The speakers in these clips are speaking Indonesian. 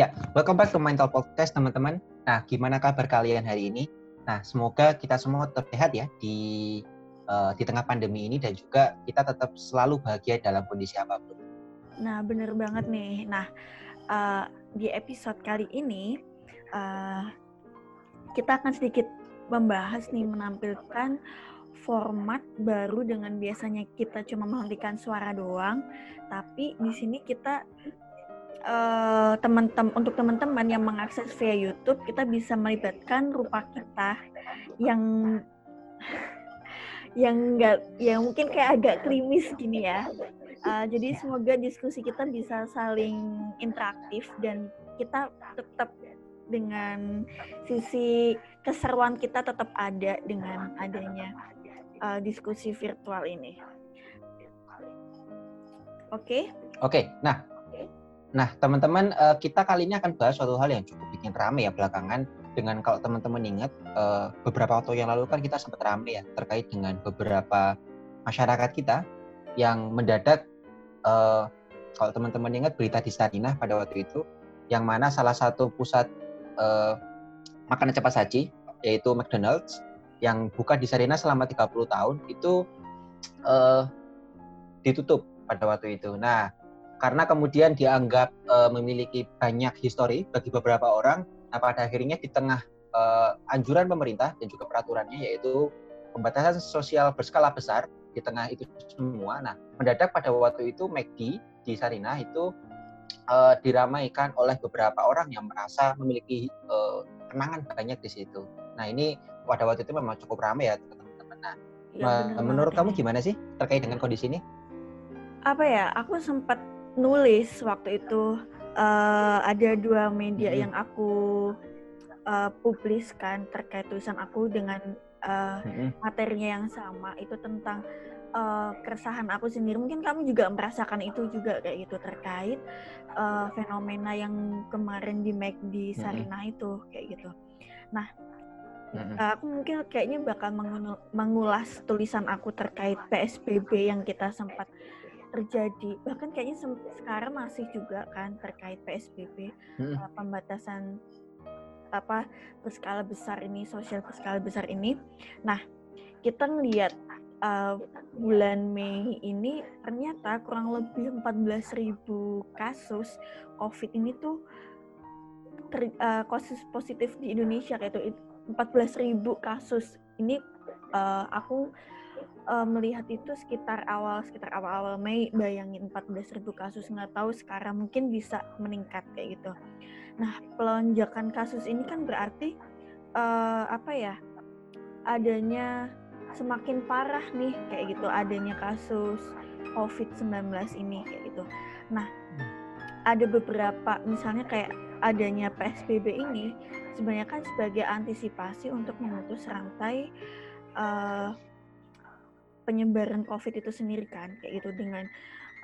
Ya, welcome back to Mental Podcast teman-teman. Nah, gimana kabar kalian hari ini? Nah, semoga kita semua tetap sehat ya di uh, di tengah pandemi ini dan juga kita tetap selalu bahagia dalam kondisi apa pun. Nah, bener banget nih. Nah, uh, di episode kali ini uh, kita akan sedikit membahas nih menampilkan format baru dengan biasanya kita cuma menghentikan suara doang, tapi di sini kita uh, teman-teman untuk teman-teman yang mengakses via YouTube kita bisa melibatkan rupa kita yang yang enggak yang mungkin kayak agak krimis gini ya. Uh, jadi semoga diskusi kita bisa saling interaktif dan kita tetap dengan sisi keseruan kita tetap ada dengan adanya uh, diskusi virtual ini. Oke? Okay? Oke. Okay. Nah, Nah, teman-teman, uh, kita kali ini akan bahas suatu hal yang cukup bikin rame ya belakangan. Dengan kalau teman-teman ingat, uh, beberapa waktu yang lalu kan kita sempat rame ya terkait dengan beberapa masyarakat kita yang mendadak, uh, kalau teman-teman ingat berita di Sarinah pada waktu itu, yang mana salah satu pusat uh, makanan cepat saji, yaitu McDonald's, yang buka di Sarinah selama 30 tahun, itu uh, ditutup pada waktu itu. Nah, karena kemudian dianggap uh, memiliki banyak histori bagi beberapa orang. Nah, pada akhirnya di tengah uh, anjuran pemerintah dan juga peraturannya yaitu pembatasan sosial berskala besar di tengah itu semua. Nah, mendadak pada waktu itu McD di Sarinah itu uh, diramaikan oleh beberapa orang yang merasa memiliki uh, kenangan banyak di situ. Nah, ini pada waktu itu memang cukup ramai ya teman-teman. Nah, ya, menurut kamu gimana sih terkait dengan kondisi ini? Apa ya? Aku sempat nulis waktu itu uh, ada dua media hmm. yang aku uh, publiskan terkait tulisan aku dengan uh, hmm. materinya yang sama itu tentang uh, keresahan aku sendiri mungkin kamu juga merasakan itu juga kayak gitu terkait uh, fenomena yang kemarin di Mac di Sarina hmm. itu kayak gitu nah hmm. aku mungkin kayaknya bakal mengulas tulisan aku terkait PSBB yang kita sempat terjadi. Bahkan kayaknya sekarang masih juga kan terkait PSBB hmm. uh, pembatasan apa berskala besar ini sosial berskala besar ini. Nah kita ngelihat uh, bulan Mei ini ternyata kurang lebih 14.000 kasus COVID ini tuh ter, uh, kasus positif di Indonesia kayak itu 14.000 kasus. Ini uh, aku uh, melihat itu sekitar awal sekitar awal-awal Mei bayangin 14.000 kasus nggak tahu sekarang mungkin bisa meningkat kayak gitu. Nah pelonjakan kasus ini kan berarti uh, apa ya adanya semakin parah nih kayak gitu adanya kasus COVID-19 ini kayak gitu. Nah ada beberapa misalnya kayak adanya PSBB ini sebenarnya kan sebagai antisipasi untuk memutus rantai uh, penyebaran COVID itu sendiri kan, kayak gitu dengan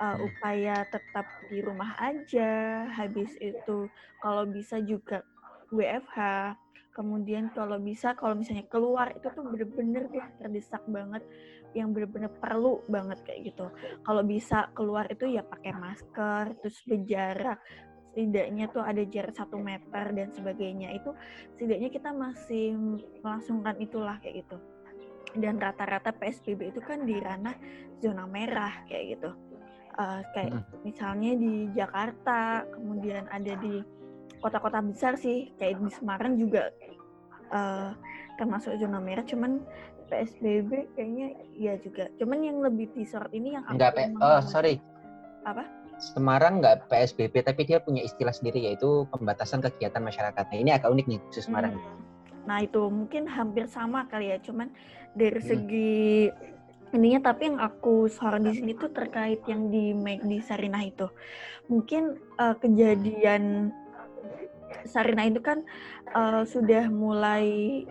uh, upaya tetap di rumah aja, habis itu kalau bisa juga WFH, kemudian kalau bisa kalau misalnya keluar itu tuh bener-bener deh terdesak banget yang bener-bener perlu banget kayak gitu. Kalau bisa keluar itu ya pakai masker, terus berjarak, setidaknya tuh ada jarak satu meter dan sebagainya itu setidaknya kita masih melangsungkan itulah kayak gitu dan rata-rata PSBB itu kan di ranah zona merah kayak gitu. Uh, kayak hmm. misalnya di Jakarta, kemudian ada di kota-kota besar sih, kayak di Semarang juga uh, termasuk zona merah, cuman PSBB kayaknya iya juga. Cuman yang lebih disorot ini yang enggak oh sorry. Apa? Semarang nggak PSBB tapi dia punya istilah sendiri yaitu pembatasan kegiatan masyarakatnya. Ini agak unik nih khusus Semarang. Hmm. Nah itu mungkin hampir sama kali ya, cuman dari hmm. segi ininya tapi yang aku sorot di sini tuh terkait yang di di Sarinah itu. Mungkin uh, kejadian Sarinah itu kan uh, sudah mulai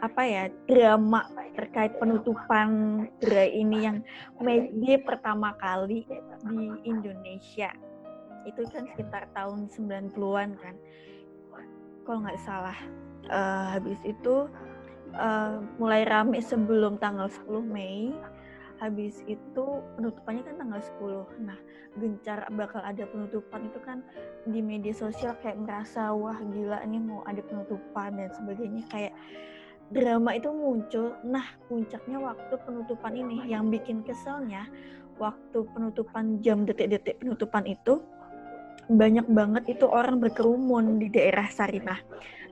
apa ya drama terkait penutupan gerai ini yang media pertama kali di Indonesia. Itu kan sekitar tahun 90-an kan kalau nggak salah uh, habis itu uh, mulai rame sebelum tanggal 10 Mei. Habis itu penutupannya kan tanggal 10 nah gencar bakal ada penutupan itu kan di media sosial kayak merasa wah gila ini mau ada penutupan dan sebagainya. Kayak drama itu muncul. Nah puncaknya waktu penutupan ini. Yang bikin keselnya waktu penutupan jam detik-detik penutupan itu banyak banget itu orang berkerumun di daerah Sarinah.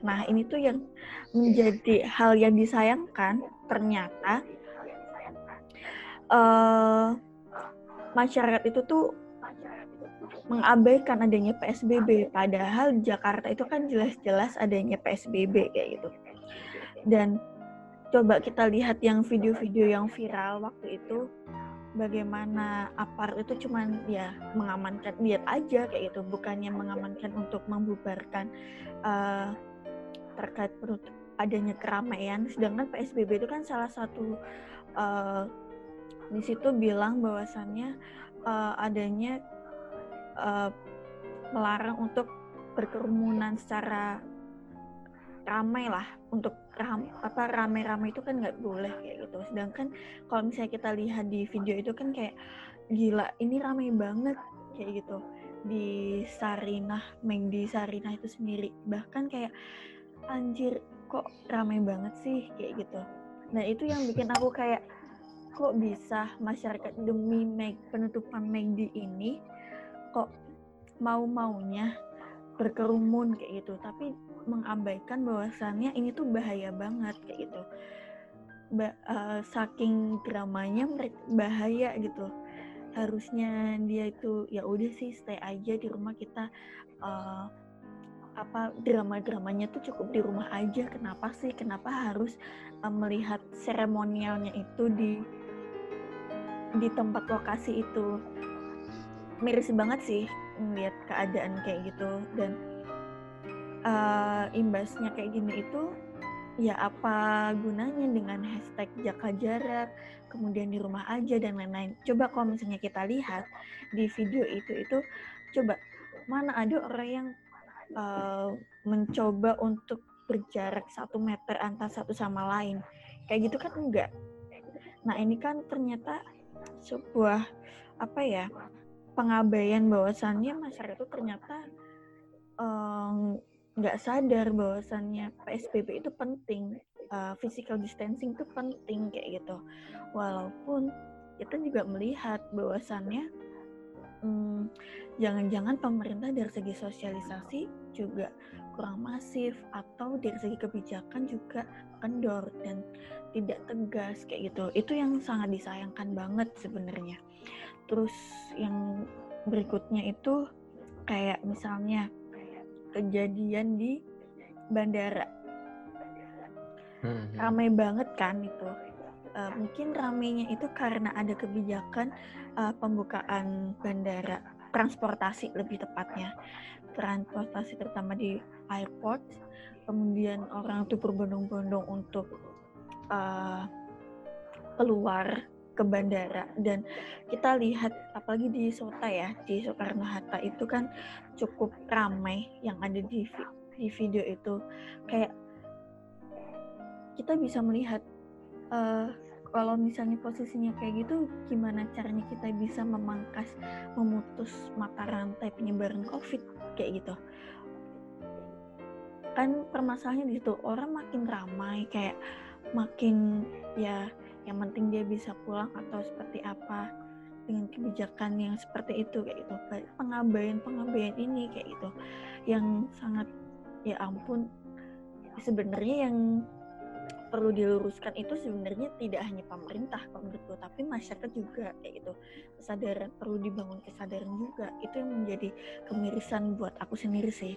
Nah, ini tuh yang menjadi hal yang disayangkan. Ternyata uh, masyarakat itu tuh mengabaikan adanya PSBB padahal Jakarta itu kan jelas-jelas adanya PSBB kayak gitu. Dan coba kita lihat yang video-video yang viral waktu itu bagaimana apart itu cuman ya mengamankan lihat aja kayak gitu. Bukannya mengamankan untuk membubarkan uh, terkait adanya keramaian. Sedangkan PSBB itu kan salah satu uh, di situ bilang bahwasannya uh, adanya uh, melarang untuk berkerumunan secara ramai lah untuk ram, apa rame-rame itu kan nggak boleh kayak gitu. Sedangkan kalau misalnya kita lihat di video itu kan kayak gila ini ramai banget kayak gitu. Di Sarinah Mengdi Sarinah itu sendiri. Bahkan kayak anjir kok ramai banget sih kayak gitu. Nah itu yang bikin aku kayak kok bisa masyarakat demi Meg, penutupan Megdi ini kok mau-maunya berkerumun kayak gitu. Tapi mengabaikan bahwasannya ini tuh bahaya banget kayak gitu. Ba uh, saking dramanya bahaya gitu. Harusnya dia itu ya udah sih stay aja di rumah kita uh, apa drama-dramanya tuh cukup di rumah aja. Kenapa sih? Kenapa harus uh, melihat seremonialnya itu di di tempat lokasi itu? Miris banget sih melihat keadaan kayak gitu. Dan uh, imbasnya kayak gini itu ya apa gunanya dengan hashtag jaga jarak kemudian di rumah aja dan lain-lain. Coba kalau misalnya kita lihat di video itu itu coba mana ada orang yang uh, mencoba untuk berjarak satu meter antar satu sama lain kayak gitu kan enggak nah ini kan ternyata sebuah apa ya pengabaian bahwasannya masyarakat itu ternyata um, nggak sadar bahwasannya PSBB itu penting, uh, physical distancing itu penting kayak gitu. Walaupun kita juga melihat bahwasannya jangan jangan-jangan pemerintah dari segi sosialisasi juga kurang masif atau dari segi kebijakan juga kendor dan tidak tegas kayak gitu. Itu yang sangat disayangkan banget sebenarnya. Terus yang berikutnya itu kayak misalnya kejadian di bandara. Hmm. Ramai banget kan itu. Uh, mungkin ramenya itu karena ada kebijakan uh, pembukaan bandara, transportasi lebih tepatnya. Transportasi terutama di airport. Kemudian orang itu berbondong-bondong untuk uh, keluar ke bandara dan kita lihat apalagi di Sota ya di Soekarno Hatta itu kan cukup ramai yang ada di di video itu kayak kita bisa melihat uh, kalau misalnya posisinya kayak gitu gimana caranya kita bisa memangkas memutus mata rantai penyebaran covid kayak gitu. Kan permasalahannya di situ orang makin ramai kayak makin ya yang penting dia bisa pulang atau seperti apa dengan kebijakan yang seperti itu kayak gitu. Pengabaian pengabaian ini kayak gitu. Yang sangat ya ampun sebenarnya yang perlu diluruskan itu sebenarnya tidak hanya pemerintah kalau menurutku tapi masyarakat juga kayak gitu. Kesadaran perlu dibangun kesadaran juga. Itu yang menjadi kemirisan buat aku sendiri sih.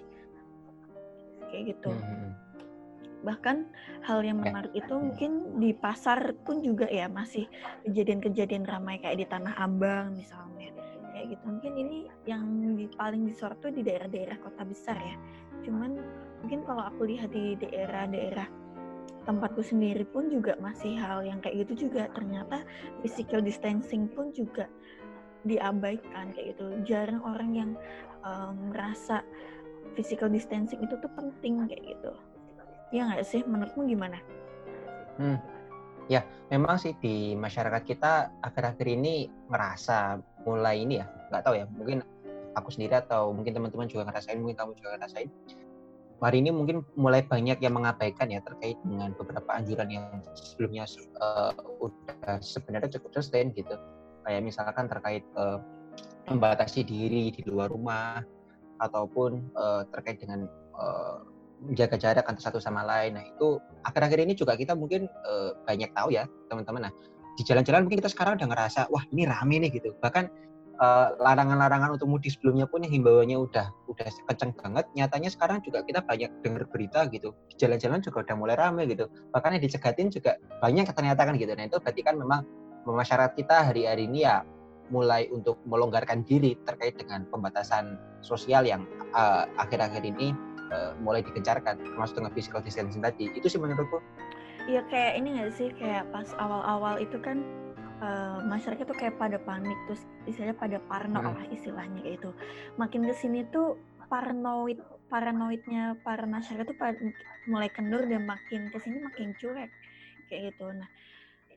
Kayak gitu. Mm -hmm bahkan hal yang ya. menarik itu mungkin di pasar pun juga ya masih kejadian-kejadian ramai kayak di Tanah Abang misalnya. Kayak gitu. Mungkin ini yang di, paling disorot tuh di daerah-daerah kota besar ya. Cuman mungkin kalau aku lihat di daerah-daerah tempatku sendiri pun juga masih hal yang kayak gitu juga ternyata physical distancing pun juga diabaikan kayak gitu jarang orang yang um, merasa physical distancing itu tuh penting kayak gitu Iya nggak sih? Menurutmu gimana? Hmm. Ya, memang sih di masyarakat kita akhir-akhir ini ngerasa mulai ini ya, nggak tahu ya, mungkin aku sendiri atau mungkin teman-teman juga ngerasain, mungkin kamu juga ngerasain. Hari ini mungkin mulai banyak yang mengabaikan ya terkait dengan beberapa anjuran yang sebelumnya uh, udah sebenarnya cukup sustain gitu. Kayak misalkan terkait uh, membatasi diri di luar rumah ataupun uh, terkait dengan uh, menjaga jarak antara satu sama lain. Nah itu akhir-akhir ini juga kita mungkin uh, banyak tahu ya teman-teman. Nah di jalan-jalan mungkin kita sekarang udah ngerasa wah ini rame nih gitu. Bahkan uh, larangan-larangan untuk mudik sebelumnya pun himbauannya udah udah kenceng banget. Nyatanya sekarang juga kita banyak dengar berita gitu. Jalan-jalan juga udah mulai rame gitu. Bahkan yang dicegatin juga banyak ternyata kan gitu. Nah itu berarti kan memang masyarakat kita hari-hari ini ya mulai untuk melonggarkan diri terkait dengan pembatasan sosial yang akhir-akhir uh, ini uh, mulai digencarkan termasuk dengan physical distancing tadi itu sih menurutku Iya kayak ini nggak sih kayak pas awal-awal itu kan uh, masyarakat tuh kayak pada panik terus istilahnya pada parno hmm. lah istilahnya kayak itu makin ke sini tuh paranoid paranoidnya para masyarakat tuh mulai kendur dan makin ke sini makin cuek kayak gitu nah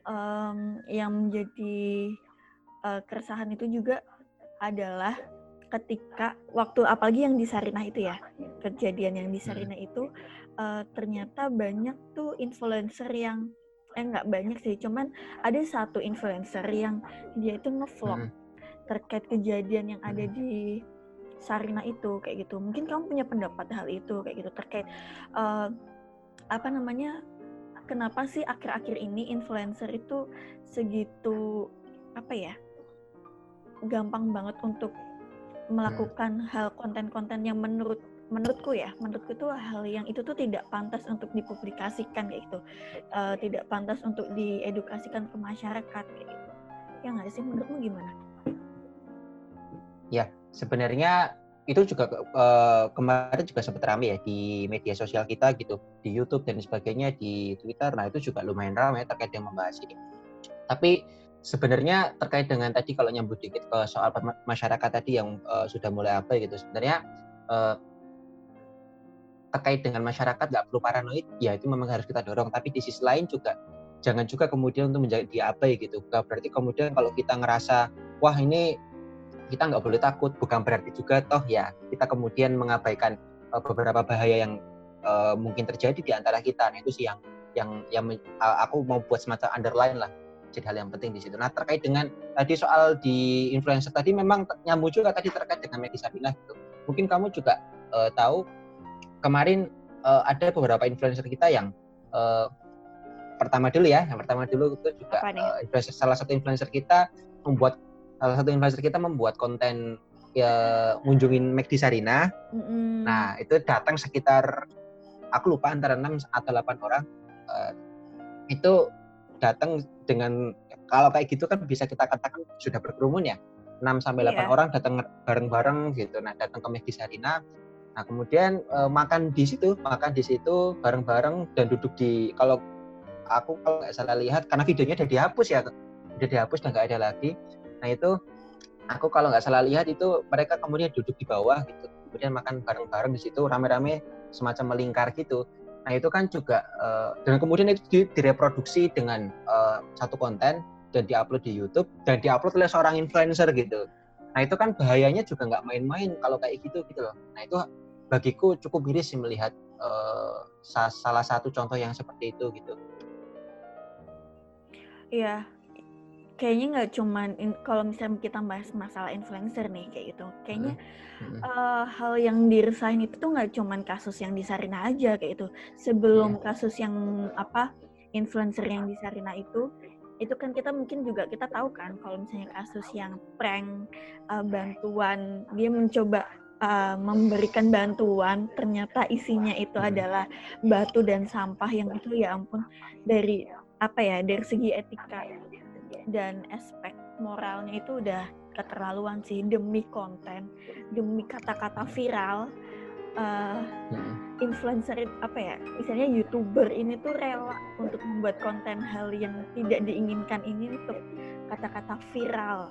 um, yang menjadi uh, keresahan itu juga adalah ketika waktu apalagi yang di Sarinah itu ya kejadian yang di hmm. Sarinah itu uh, ternyata banyak tuh influencer yang eh nggak banyak sih cuman ada satu influencer yang dia itu ngevlog hmm. terkait kejadian yang ada di Sarina itu kayak gitu mungkin kamu punya pendapat hal itu kayak gitu terkait uh, apa namanya kenapa sih akhir-akhir ini influencer itu segitu apa ya gampang banget untuk melakukan hmm. hal konten-konten yang menurut menurutku ya menurutku itu hal yang itu tuh tidak pantas untuk dipublikasikan kayak gitu. Uh, tidak pantas untuk diedukasikan ke masyarakat kayak gitu. Ya nggak sih? Menurutmu gimana? Ya sebenarnya itu juga uh, kemarin juga sempat ramai ya di media sosial kita gitu di YouTube dan sebagainya di Twitter. Nah itu juga lumayan ramai terkait dengan membahas ini. Tapi sebenarnya terkait dengan tadi kalau nyambut dikit ke soal masyarakat tadi yang uh, sudah mulai apa gitu sebenarnya uh, terkait dengan masyarakat nggak perlu paranoid ya itu memang harus kita dorong tapi di sisi lain juga jangan juga kemudian untuk menjadi diabai gitu berarti kemudian kalau kita ngerasa wah ini kita nggak boleh takut bukan berarti juga toh ya kita kemudian mengabaikan uh, beberapa bahaya yang uh, mungkin terjadi di antara kita nah itu sih yang yang yang aku mau buat semacam underline lah jadi hal yang penting di situ. Nah terkait dengan tadi soal di influencer tadi memang nyambung juga tadi terkait dengan Medi Sabina gitu. Mungkin kamu juga uh, tahu kemarin uh, ada beberapa influencer kita yang uh, pertama dulu ya, yang pertama dulu itu juga uh, influencer, salah satu influencer kita membuat salah satu influencer kita membuat konten ya ngunjungin McD Sarina. Mm-hmm. Nah itu datang sekitar aku lupa antara 6 atau 8 orang. Uh, itu datang dengan kalau kayak gitu kan bisa kita katakan sudah berkerumun ya 6 sampai 8 yeah. orang datang bareng-bareng gitu. Nah, datang ke Medis Sarina. Nah, kemudian e, makan di situ, makan di situ bareng-bareng dan duduk di kalau aku kalau nggak salah lihat karena videonya udah dihapus ya, udah dihapus dan nggak ada lagi. Nah, itu aku kalau nggak salah lihat itu mereka kemudian duduk di bawah gitu. Kemudian makan bareng-bareng di situ rame-rame semacam melingkar gitu. Nah itu kan juga uh, dan kemudian itu direproduksi dengan uh, satu konten dan diupload di YouTube dan diupload oleh seorang influencer gitu. Nah itu kan bahayanya juga nggak main-main kalau kayak gitu gitu loh. Nah itu bagiku cukup miris sih melihat uh, salah satu contoh yang seperti itu gitu. Iya, kayaknya nggak cuman in, kalau misalnya kita bahas masalah influencer nih kayak gitu kayaknya hmm. uh, hal yang diresahin itu tuh nggak cuman kasus yang di Sarina aja kayak itu sebelum hmm. kasus yang apa influencer yang di Sarina itu itu kan kita mungkin juga kita tahu kan kalau misalnya kasus yang prank uh, bantuan dia mencoba uh, memberikan bantuan ternyata isinya itu hmm. adalah batu dan sampah yang itu ya ampun dari apa ya dari segi etika dan aspek moralnya itu udah keterlaluan sih demi konten, demi kata-kata viral. Uh, influencer apa ya, misalnya youtuber ini tuh rela untuk membuat konten hal yang tidak diinginkan ini untuk kata-kata viral.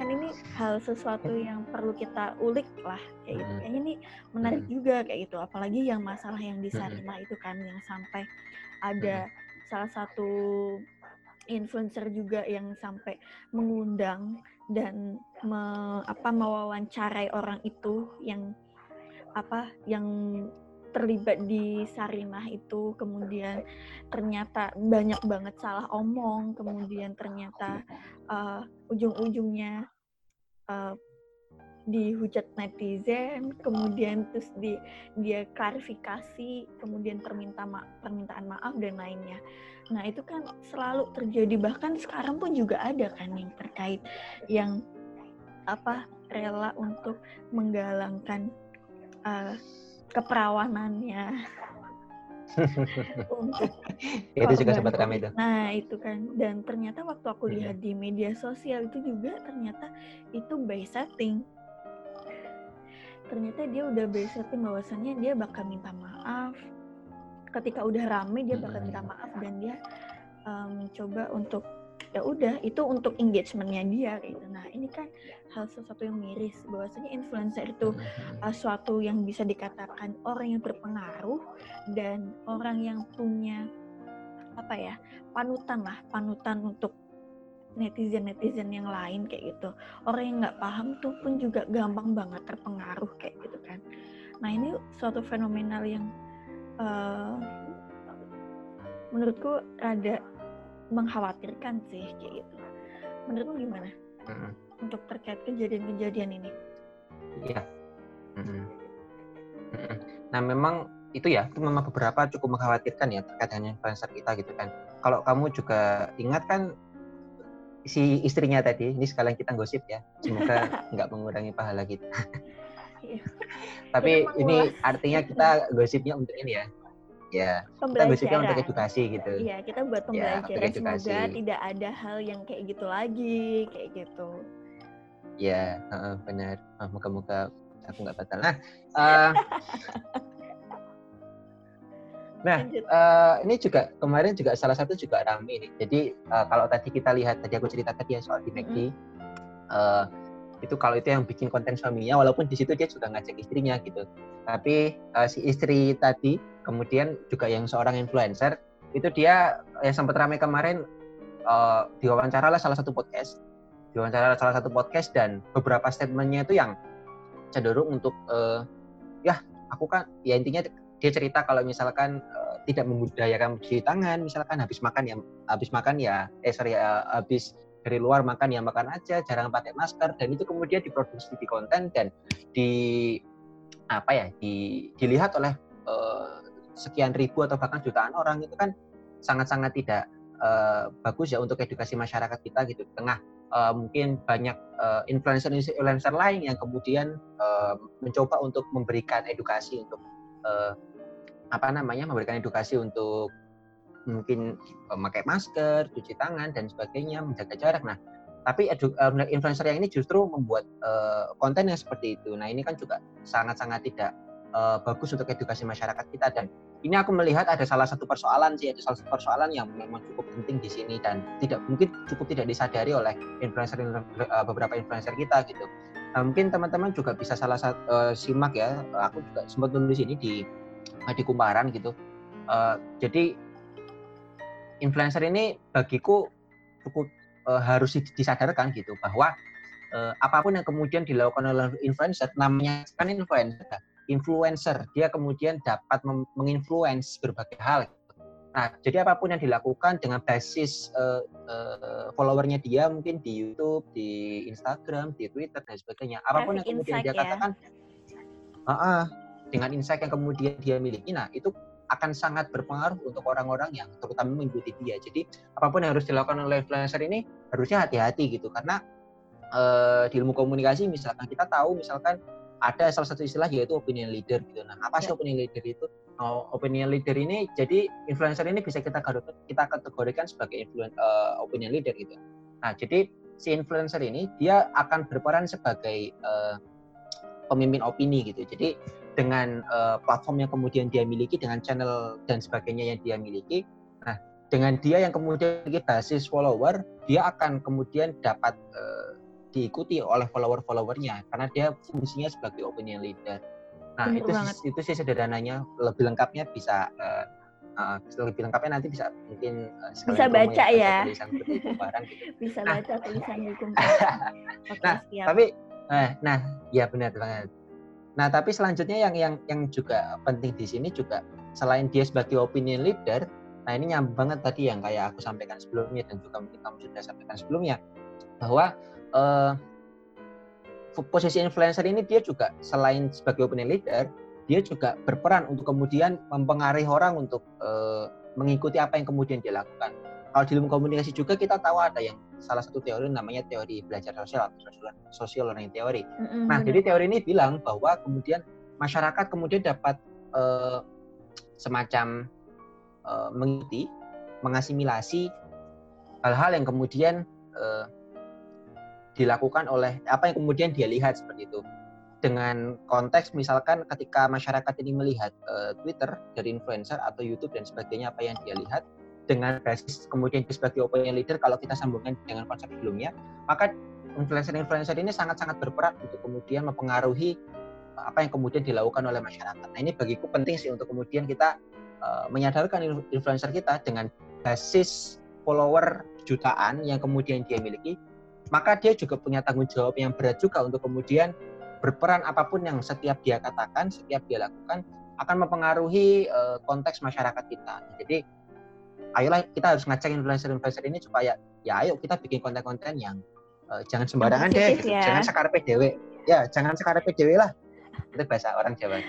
Kan ini hal sesuatu yang perlu kita ulik lah kayak gitu. Kayaknya ini menarik juga kayak gitu, apalagi yang masalah yang di itu kan yang sampai ada salah satu influencer juga yang sampai mengundang dan me, apa mewawancarai orang itu yang apa yang terlibat di Sarinah itu kemudian ternyata banyak banget salah omong kemudian ternyata uh, ujung-ujungnya uh, dihujat netizen kemudian terus di dia klarifikasi kemudian perminta ma permintaan maaf dan lainnya. Nah itu kan selalu terjadi. Bahkan sekarang pun juga ada kan yang terkait yang apa rela untuk menggalangkan uh, keperawanannya untuk itu juga sempat ramai itu. Nah itu kan dan ternyata waktu aku iya. lihat di media sosial itu juga ternyata itu by setting. Ternyata dia udah by setting bahwasannya dia bakal minta maaf. Ketika udah rame dia bakal minta maaf dan dia um, coba untuk ya udah itu untuk engagementnya dia gitu. Nah ini kan hal sesuatu yang miris bahwasanya influencer itu uh, suatu yang bisa dikatakan orang yang berpengaruh dan orang yang punya apa ya panutan lah panutan untuk netizen netizen yang lain kayak gitu. Orang yang nggak paham tuh pun juga gampang banget terpengaruh kayak gitu kan. Nah ini suatu fenomenal yang uh, menurutku ada mengkhawatirkan sih kayak gitu. Menurutmu gimana? Mm-hmm. Untuk terkait kejadian-kejadian ini? Iya. Mm-hmm. Mm-hmm. Nah memang itu ya, itu memang beberapa cukup mengkhawatirkan ya terkait dengan influencer kita gitu kan. Kalau kamu juga ingat kan si istrinya tadi, ini sekalian kita gosip ya, semoga nggak mengurangi pahala kita. Iya. Tapi ini artinya kita gosipnya untuk ini ya, ya kita basicnya untuk edukasi gitu. Iya kita buat ya, pembelajaran. ya, semoga tidak ada hal yang kayak gitu lagi kayak gitu. Ya uh, benar. Uh, moga-moga aku nggak batal. Nah uh, nah uh, ini juga kemarin juga salah satu juga rame nih. Jadi uh, kalau tadi kita lihat tadi aku cerita tadi ya soal di McD mm -hmm. uh, itu kalau itu yang bikin konten suaminya walaupun di situ dia juga ngajak istrinya gitu. Tapi uh, si istri tadi kemudian juga yang seorang influencer itu dia yang sempat ramai kemarin uh, diwawancara lah salah satu podcast. Diwawancara salah satu podcast dan beberapa statementnya itu yang cenderung untuk uh, ya aku kan ya intinya dia cerita kalau misalkan uh, tidak membudayakan cuci tangan misalkan habis makan ya habis makan ya eh sorry uh, habis dari luar makan ya makan aja jarang pakai masker dan itu kemudian diproduksi di konten dan di apa ya di, dilihat oleh uh, sekian ribu atau bahkan jutaan orang itu kan sangat-sangat tidak uh, bagus ya untuk edukasi masyarakat kita gitu di tengah uh, mungkin banyak uh, influencer-influencer lain yang kemudian uh, mencoba untuk memberikan edukasi untuk uh, apa namanya memberikan edukasi untuk mungkin memakai masker, cuci tangan dan sebagainya, menjaga jarak. Nah, tapi influencer yang ini justru membuat uh, konten yang seperti itu. Nah, ini kan juga sangat-sangat tidak uh, bagus untuk edukasi masyarakat kita dan ini aku melihat ada salah satu persoalan sih, ada salah satu persoalan yang memang cukup penting di sini dan tidak mungkin cukup tidak disadari oleh influencer uh, beberapa influencer kita gitu. Nah, mungkin teman-teman juga bisa salah satu uh, simak ya. Aku juga sempat nulis ini di di kumparan gitu. Uh, jadi influencer ini bagiku cukup uh, harus disadarkan gitu bahwa uh, apa pun yang kemudian dilakukan oleh influencer namanya kan influencer influencer dia kemudian dapat menginfluence berbagai hal nah jadi apa pun yang dilakukan dengan basis uh, uh, followernya dia mungkin di YouTube di Instagram di Twitter dan sebagainya apa pun yang kemudian dia ya. katakan uh -uh, dengan insight yang kemudian dia miliki nah itu akan sangat berpengaruh untuk orang-orang yang terutama mengikuti dia. Jadi apa pun yang harus dilakukan oleh influencer ini harusnya hati-hati gitu karena uh, di ilmu komunikasi misalkan kita tahu misalkan ada salah satu istilah yaitu opinion leader gitu. Nah, apa sih ya. opinion leader itu? Oh, opinion leader ini jadi influencer ini bisa kita kita kategorikan sebagai influen, uh, opinion leader gitu. Nah, jadi si influencer ini dia akan berperan sebagai uh, pemimpin opini gitu. Jadi dengan uh, platform yang kemudian dia miliki, dengan channel dan sebagainya yang dia miliki, nah dengan dia yang kemudian memiliki basis follower, dia akan kemudian dapat uh, diikuti oleh follower-followernya karena dia fungsinya sebagai opinion leader. Nah Benar itu banget. itu sih sederhananya, lebih lengkapnya bisa uh, uh, lebih lengkapnya nanti bisa mungkin uh, bisa baca ya, ya. Gitu. bisa nah. baca tulisan hukum okay, nah siap. tapi nah, nah ya benar banget nah tapi selanjutnya yang yang yang juga penting di sini juga selain dia sebagai opinion leader nah ini nyambung banget tadi yang kayak aku sampaikan sebelumnya dan juga mungkin kamu sudah sampaikan sebelumnya bahwa uh, posisi influencer ini dia juga selain sebagai opinion leader dia juga berperan untuk kemudian mempengaruhi orang untuk uh, mengikuti apa yang kemudian dia lakukan. Kalau di ilmu komunikasi juga kita tahu ada yang salah satu teori namanya teori belajar sosial atau social, social learning theory. Mm-hmm. Nah, jadi teori ini bilang bahwa kemudian masyarakat kemudian dapat uh, semacam uh, mengikuti, mengasimilasi hal-hal yang kemudian uh, dilakukan oleh apa yang kemudian dia lihat seperti itu dengan konteks misalkan ketika masyarakat ini melihat uh, Twitter dari influencer atau YouTube dan sebagainya apa yang dia lihat dengan basis kemudian dia sebagai opinion leader kalau kita sambungkan dengan konsep sebelumnya maka influencer-influencer ini sangat-sangat berperan untuk kemudian mempengaruhi uh, apa yang kemudian dilakukan oleh masyarakat. Nah ini bagiku penting sih untuk kemudian kita uh, menyadarkan influencer kita dengan basis follower jutaan yang kemudian dia miliki, maka dia juga punya tanggung jawab yang berat juga untuk kemudian berperan apa pun yang setiap dia katakan, setiap dia lakukan akan mempengaruhi uh, konteks masyarakat kita. Jadi ayolah kita harus ngecek influencer-influencer ini supaya ya ayo kita bikin konten-konten yang uh, jangan sembarangan deh, ya. jangan sekarang dewe. Ya, jangan sekarang dewe lah. Itu bahasa orang Jawa.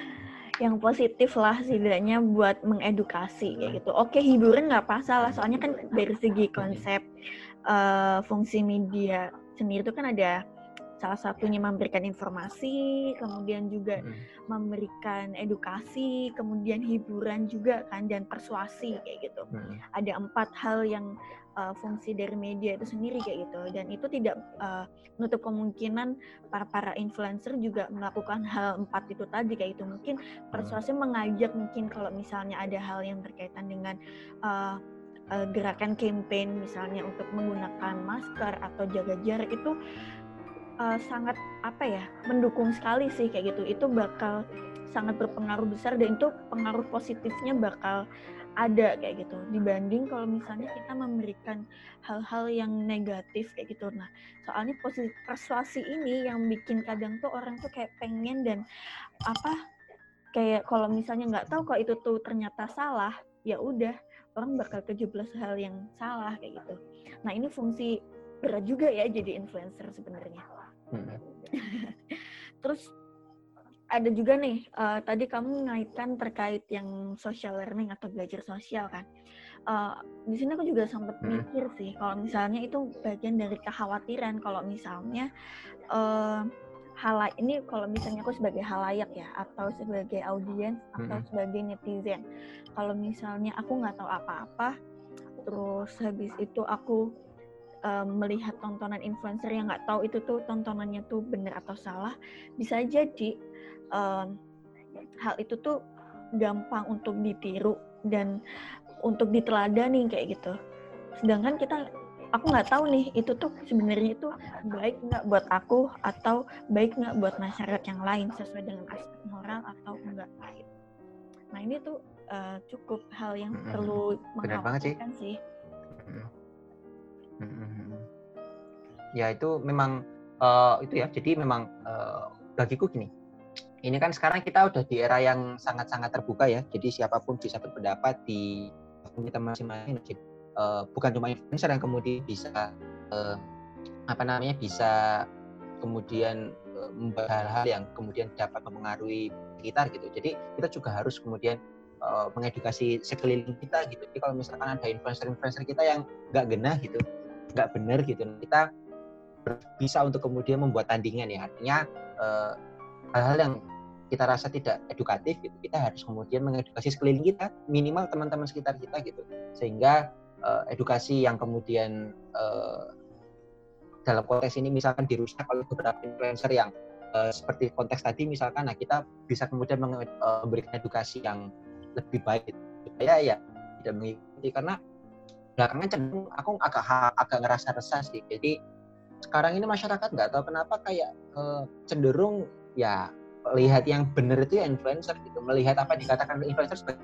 Yang positif lah setidaknya buat mengedukasi kayak gitu. Oke, hiburan nggak masalah, soalnya kan dari segi konsep uh, fungsi media sendiri itu kan ada salah satunya memberikan informasi, kemudian juga hmm. memberikan edukasi, kemudian hiburan juga kan dan persuasi kayak gitu. Hmm. Ada empat hal yang uh, fungsi dari media itu sendiri kayak gitu dan itu tidak uh, menutup kemungkinan para para influencer juga melakukan hal empat itu tadi kayak itu mungkin persuasi hmm. mengajak mungkin kalau misalnya ada hal yang berkaitan dengan uh, gerakan campaign misalnya untuk menggunakan masker atau jaga jarak itu uh, sangat apa ya mendukung sekali sih kayak gitu. Itu bakal sangat berpengaruh besar dan itu pengaruh positifnya bakal ada kayak gitu. Dibanding kalau misalnya kita memberikan hal-hal yang negatif kayak gitu. Nah soalnya posisi persuasi ini yang bikin kadang tuh orang tuh kayak pengen dan apa kayak kalau misalnya nggak tahu kok itu tuh ternyata salah ya udah orang bakal kejeblos hal yang salah kayak gitu nah ini fungsi berat juga ya jadi influencer sebenarnya Hmm. Terus ada juga nih, uh, tadi kamu mengaitkan terkait yang social learning atau belajar sosial kan. Uh, di sini aku juga sempat hmm. mikir sih, kalau misalnya itu bagian dari kekhawatiran kalau misalnya uh, hal ini kalau misalnya aku sebagai halayak ya atau sebagai audiens atau hmm. sebagai netizen kalau misalnya aku nggak tahu apa-apa terus habis itu aku um, melihat tontonan influencer yang nggak tahu itu tuh tontonannya tuh benar atau salah, bisa jadi um, hal itu tuh gampang untuk ditiru dan untuk diteladani kayak gitu. Sedangkan kita aku nggak tahu nih itu tuh sebenarnya itu baik nggak buat aku atau baik nggak buat masyarakat yang lain sesuai dengan aspek moral atau enggak Nah ini tuh uh, cukup hal yang perlu mengkhawatirkan sih. sih. Ya itu memang uh, itu ya. Jadi memang uh, bagiku gini. Ini kan sekarang kita udah di era yang sangat-sangat terbuka ya. Jadi siapa pun bisa berpendapat di kita masing-masing. Uh, bukan cuma influencer yang kemudian bisa uh, apa namanya bisa kemudian uh, membuat hal-hal yang kemudian dapat mempengaruhi sekitar gitu. Jadi kita juga harus kemudian uh, mengedukasi sekeliling kita gitu. Jadi kalau misalkan ada influencer-influencer kita yang nggak genah gitu, nggak benar gitu kita bisa untuk kemudian membuat tandingan ya artinya eh, hal-hal yang kita rasa tidak edukatif gitu kita harus kemudian mengedukasi sekeliling kita minimal teman-teman sekitar kita gitu sehingga uh, edukasi yang kemudian uh, dalam konteks ini misalkan dirusak oleh beberapa influencer yang uh, seperti konteks tadi misalkan nah kita bisa kemudian memberikan edukasi yang lebih baik. Supaya ya tidak mengikuti karena belakangan cenderung aku agak agak ngerasa resah sih. Jadi sekarang ini masyarakat nggak tahu kenapa kayak uh, cenderung ya lihat yang benar itu ya influencer gitu. Melihat apa dikatakan influencer sebagai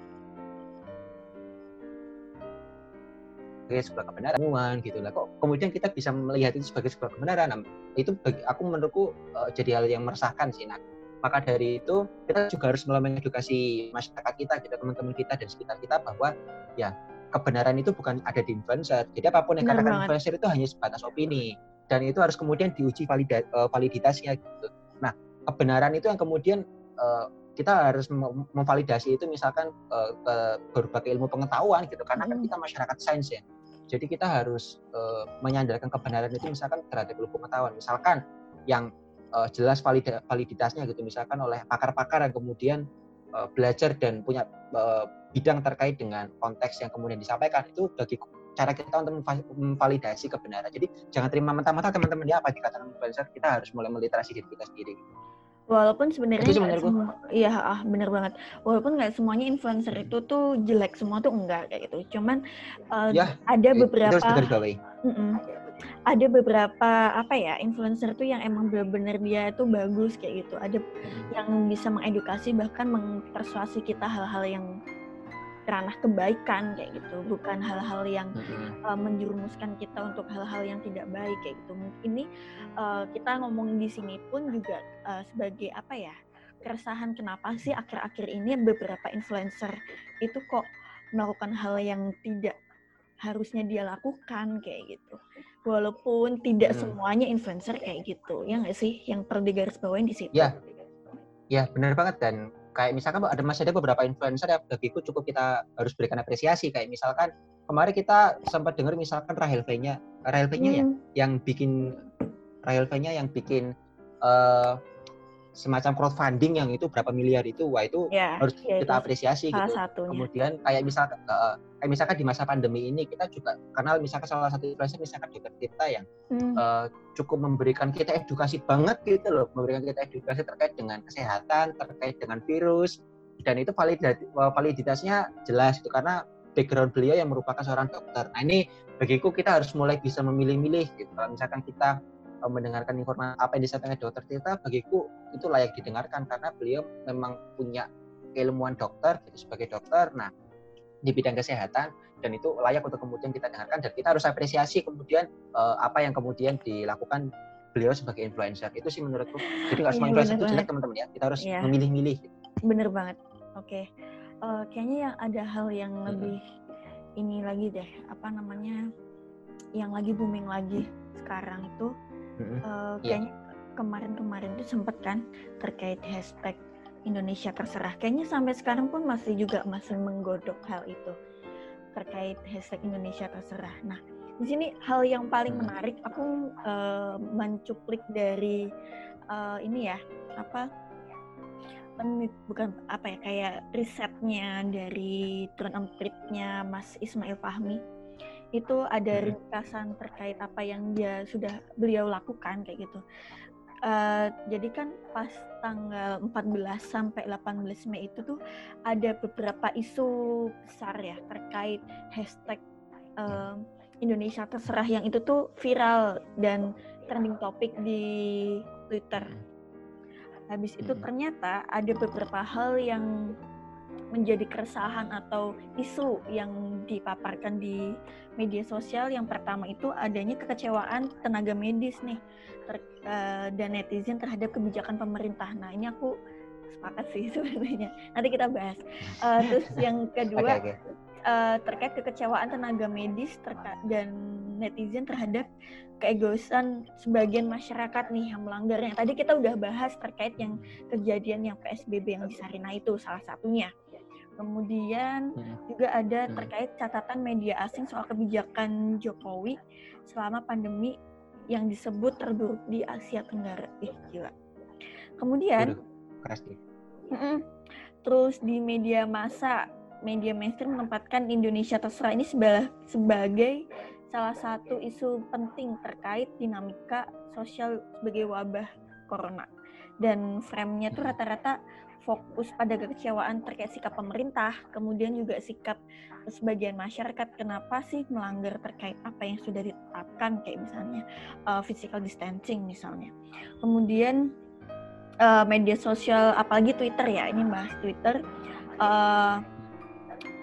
sebuah kebenaran gitu lah. Kok kemudian kita bisa melihat itu sebagai sebuah kebenaran? Nah, itu bagi aku menurutku uh, jadi hal yang meresahkan sih nah maka dari itu kita juga harus mulai mengedukasi masyarakat kita gitu teman-teman kita dan sekitar kita bahwa ya kebenaran itu bukan ada di influencer. Jadi apa pun yang katakan influencer itu hanya sebatas opini. Dan itu harus kemudian diuji valida, uh, validitasnya gitu. Nah kebenaran itu yang kemudian uh, kita harus memvalidasi itu misalkan uh, ke berbagai ilmu pengetahuan gitu. Karena kan kita masyarakat sains ya jadi kita harus uh, menyandarkan kebenaran itu misalkan terhadap ilmu pengetahuan misalkan yang uh, jelas valid validitasnya gitu misalkan oleh pakar-pakar yang kemudian uh, belajar dan punya uh, bidang terkait dengan konteks yang kemudian disampaikan itu bagi cara kita untuk memvalidasi kebenaran. Jadi jangan terima mentah-mentah teman-teman ya apa dikatakan influencer, kita harus mulai meliterasi diri kita sendiri. Walaupun sebenarnya iya ah bener banget. Walaupun nggak semuanya influencer itu tuh jelek semua tuh enggak kayak gitu. Cuman uh, ya, ada beberapa mm -mm, ada beberapa apa ya influencer tuh yang emang bener-bener dia itu bagus kayak gitu. Ada yang bisa mengedukasi bahkan mempersuasi kita hal-hal yang ranah kebaikan kayak gitu. Bukan hal-hal yang uh, menjerumuskan kita untuk hal-hal yang tidak baik kayak gitu. Mungkin ini uh, kita ngomong di sini pun juga uh, sebagai apa ya keresahan kenapa sih akhir-akhir ini beberapa influencer itu kok melakukan hal yang tidak harusnya dia lakukan kayak gitu. Walaupun tidak hmm. semuanya influencer kayak gitu ya nggak sih? Yang perlu digarisbawahi di situ. Ya. Ya benar banget. Dan kayak misalkan ada masih ada beberapa influencer yang bagiku cukup kita harus berikan apresiasi. Kayak misalkan kemarin kita sempat dengar misalkan Rahel V-nya Rahel V-nya ya, hmm. ya yang bikin Rahel V-nya yang bikin uh, semacam crowdfunding yang itu berapa miliar itu wah itu ya, harus ya, kita apresiasi gitu satunya. kemudian kayak misalkan uh, kayak misalkan di masa pandemi ini kita juga karena misalkan salah satu influencer misalkan dokter kita yang hmm. uh, cukup memberikan kita edukasi banget gitu loh memberikan kita edukasi terkait dengan kesehatan terkait dengan virus dan itu validitasnya jelas itu karena background beliau yang merupakan seorang dokter nah ini bagiku kita harus mulai bisa memilih-milih gitu kalau misalkan kita Eh, mendengarkan informasi apa yang disampaikan dokter Tirta bagiku itu layak didengarkan karena beliau memang punya keilmuan dokter gitu sebagai dokter nah di bidang kesehatan dan itu layak untuk kemudian kita dengarkan dan kita harus apresiasi kemudian uh, apa yang kemudian dilakukan beliau sebagai influencer itu sih menurutku jadi nggak iya, semua influencer itu jelek teman-teman ya kita harus ya. memilih-milih bener banget oke okay. uh, eh, kayaknya yang ada hal yang hmm. lebih ini lagi deh apa namanya yang lagi booming lagi sekarang itu Mm-hmm. Uh, kayaknya kemarin-kemarin itu sempat kan terkait hashtag Indonesia terserah. Kayaknya sampai sekarang pun masih juga masih menggodok hal itu terkait hashtag Indonesia terserah. Nah, di sini hal yang paling menarik aku uh, mencuplik dari uh, ini ya apa bukan apa ya kayak risetnya dari turun empritnya Mas Ismail Fahmi itu ada ringkasan terkait apa yang dia sudah beliau lakukan kayak gitu. Uh, jadi kan pas tanggal 14 sampai 18 Mei itu tuh ada beberapa isu besar ya terkait hashtag uh, Indonesia terserah yang itu tuh viral dan trending topik di Twitter. Habis itu ternyata ada beberapa hal yang menjadi keresahan atau isu yang dipaparkan di media sosial yang pertama itu adanya kekecewaan tenaga medis nih ter, uh, dan netizen terhadap kebijakan pemerintah. Nah ini aku sepakat sih sebenarnya. Nanti kita bahas. Uh, terus yang kedua okay, okay. Uh, terkait kekecewaan tenaga medis terka dan netizen terhadap keegoisan sebagian masyarakat nih yang melanggarnya. Tadi kita udah bahas terkait yang kejadian yang PSBB yang di Sarina itu salah satunya. Kemudian hmm. juga ada hmm. terkait catatan media asing soal kebijakan Jokowi selama pandemi yang disebut terburuk di Asia Tenggara. Ih, gila. Kemudian keras Terus di media massa, media mainstream menempatkan Indonesia terserah ini sebagai salah satu isu penting terkait dinamika sosial sebagai wabah corona. Dan frame-nya tuh rata-rata fokus pada kekecewaan terkait sikap pemerintah, kemudian juga sikap sebagian masyarakat kenapa sih melanggar terkait apa yang sudah ditetapkan kayak misalnya uh, physical distancing misalnya. Kemudian uh, media sosial apalagi Twitter ya, ini bahas Twitter uh,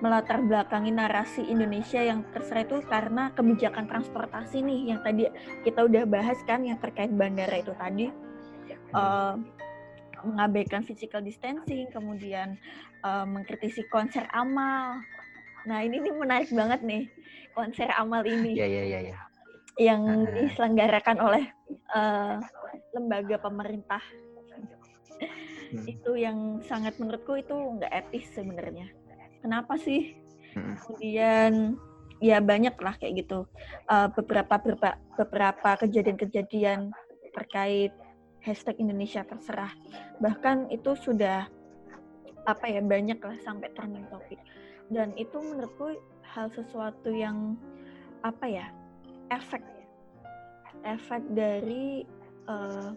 melatar belakangi narasi Indonesia yang terserah itu karena kebijakan transportasi nih yang tadi kita udah bahas kan yang terkait bandara itu tadi. Uh, mengabaikan physical distancing kemudian uh, mengkritisi konser amal. Nah ini nih menarik banget nih konser amal ini. Ya ya ya, ya. yang diselenggarakan oleh uh, lembaga pemerintah. Hmm. itu yang sangat menurutku itu nggak etis sebenarnya kenapa sih? Hmm. kemudian ya banyak lah kayak gitu. Uh, beberapa beberapa beberapa kejadian-kejadian terkait hashtag Indonesia terserah. Bahkan itu sudah apa ya banyak lah sampai trending topik dan itu menurutku hal sesuatu yang apa ya efek. Efek dari uh,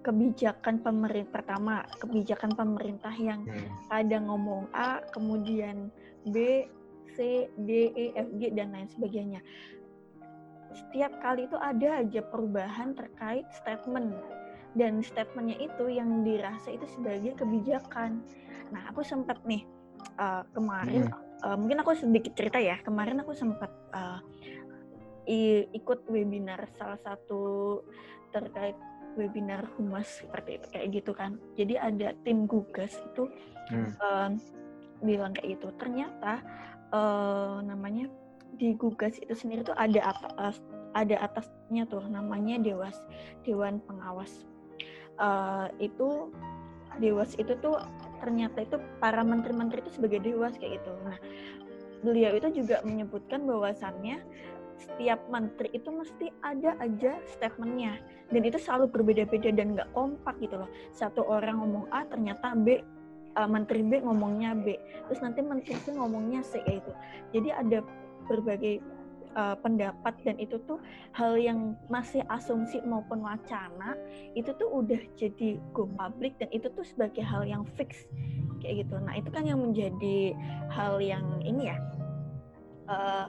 kebijakan pemerintah pertama kebijakan pemerintah yang hmm. kadang ngomong A kemudian B C D E F G dan lain sebagainya setiap kali itu ada aja perubahan terkait statement dan statementnya itu yang dirasa itu sebagai kebijakan nah aku sempat nih uh, kemarin hmm. uh, mungkin aku sedikit cerita ya kemarin aku sempat uh, ikut webinar salah satu terkait webinar humas seperti itu kayak gitu kan. Jadi ada tim gugas itu hmm. uh, bilang kayak gitu. Ternyata uh, namanya di gugas itu sendiri tuh ada atas ada atasnya tuh namanya dewas dewan pengawas. Uh, itu dewas itu tuh ternyata itu para menteri-menteri itu sebagai dewas kayak gitu. Nah beliau itu juga menyebutkan bahwasannya setiap menteri itu mesti ada aja statementnya. Dan itu selalu berbeda-beda dan nggak kompak gitu loh. Satu orang ngomong A ternyata B uh, menteri B ngomongnya B. Terus nanti menteri C ngomongnya C itu jadi ada berbagai uh, pendapat dan itu tuh hal yang masih asumsi maupun wacana itu tuh udah jadi go public dan itu tuh sebagai hal yang fix kayak gitu. Nah itu kan yang menjadi hal yang ini ya uh,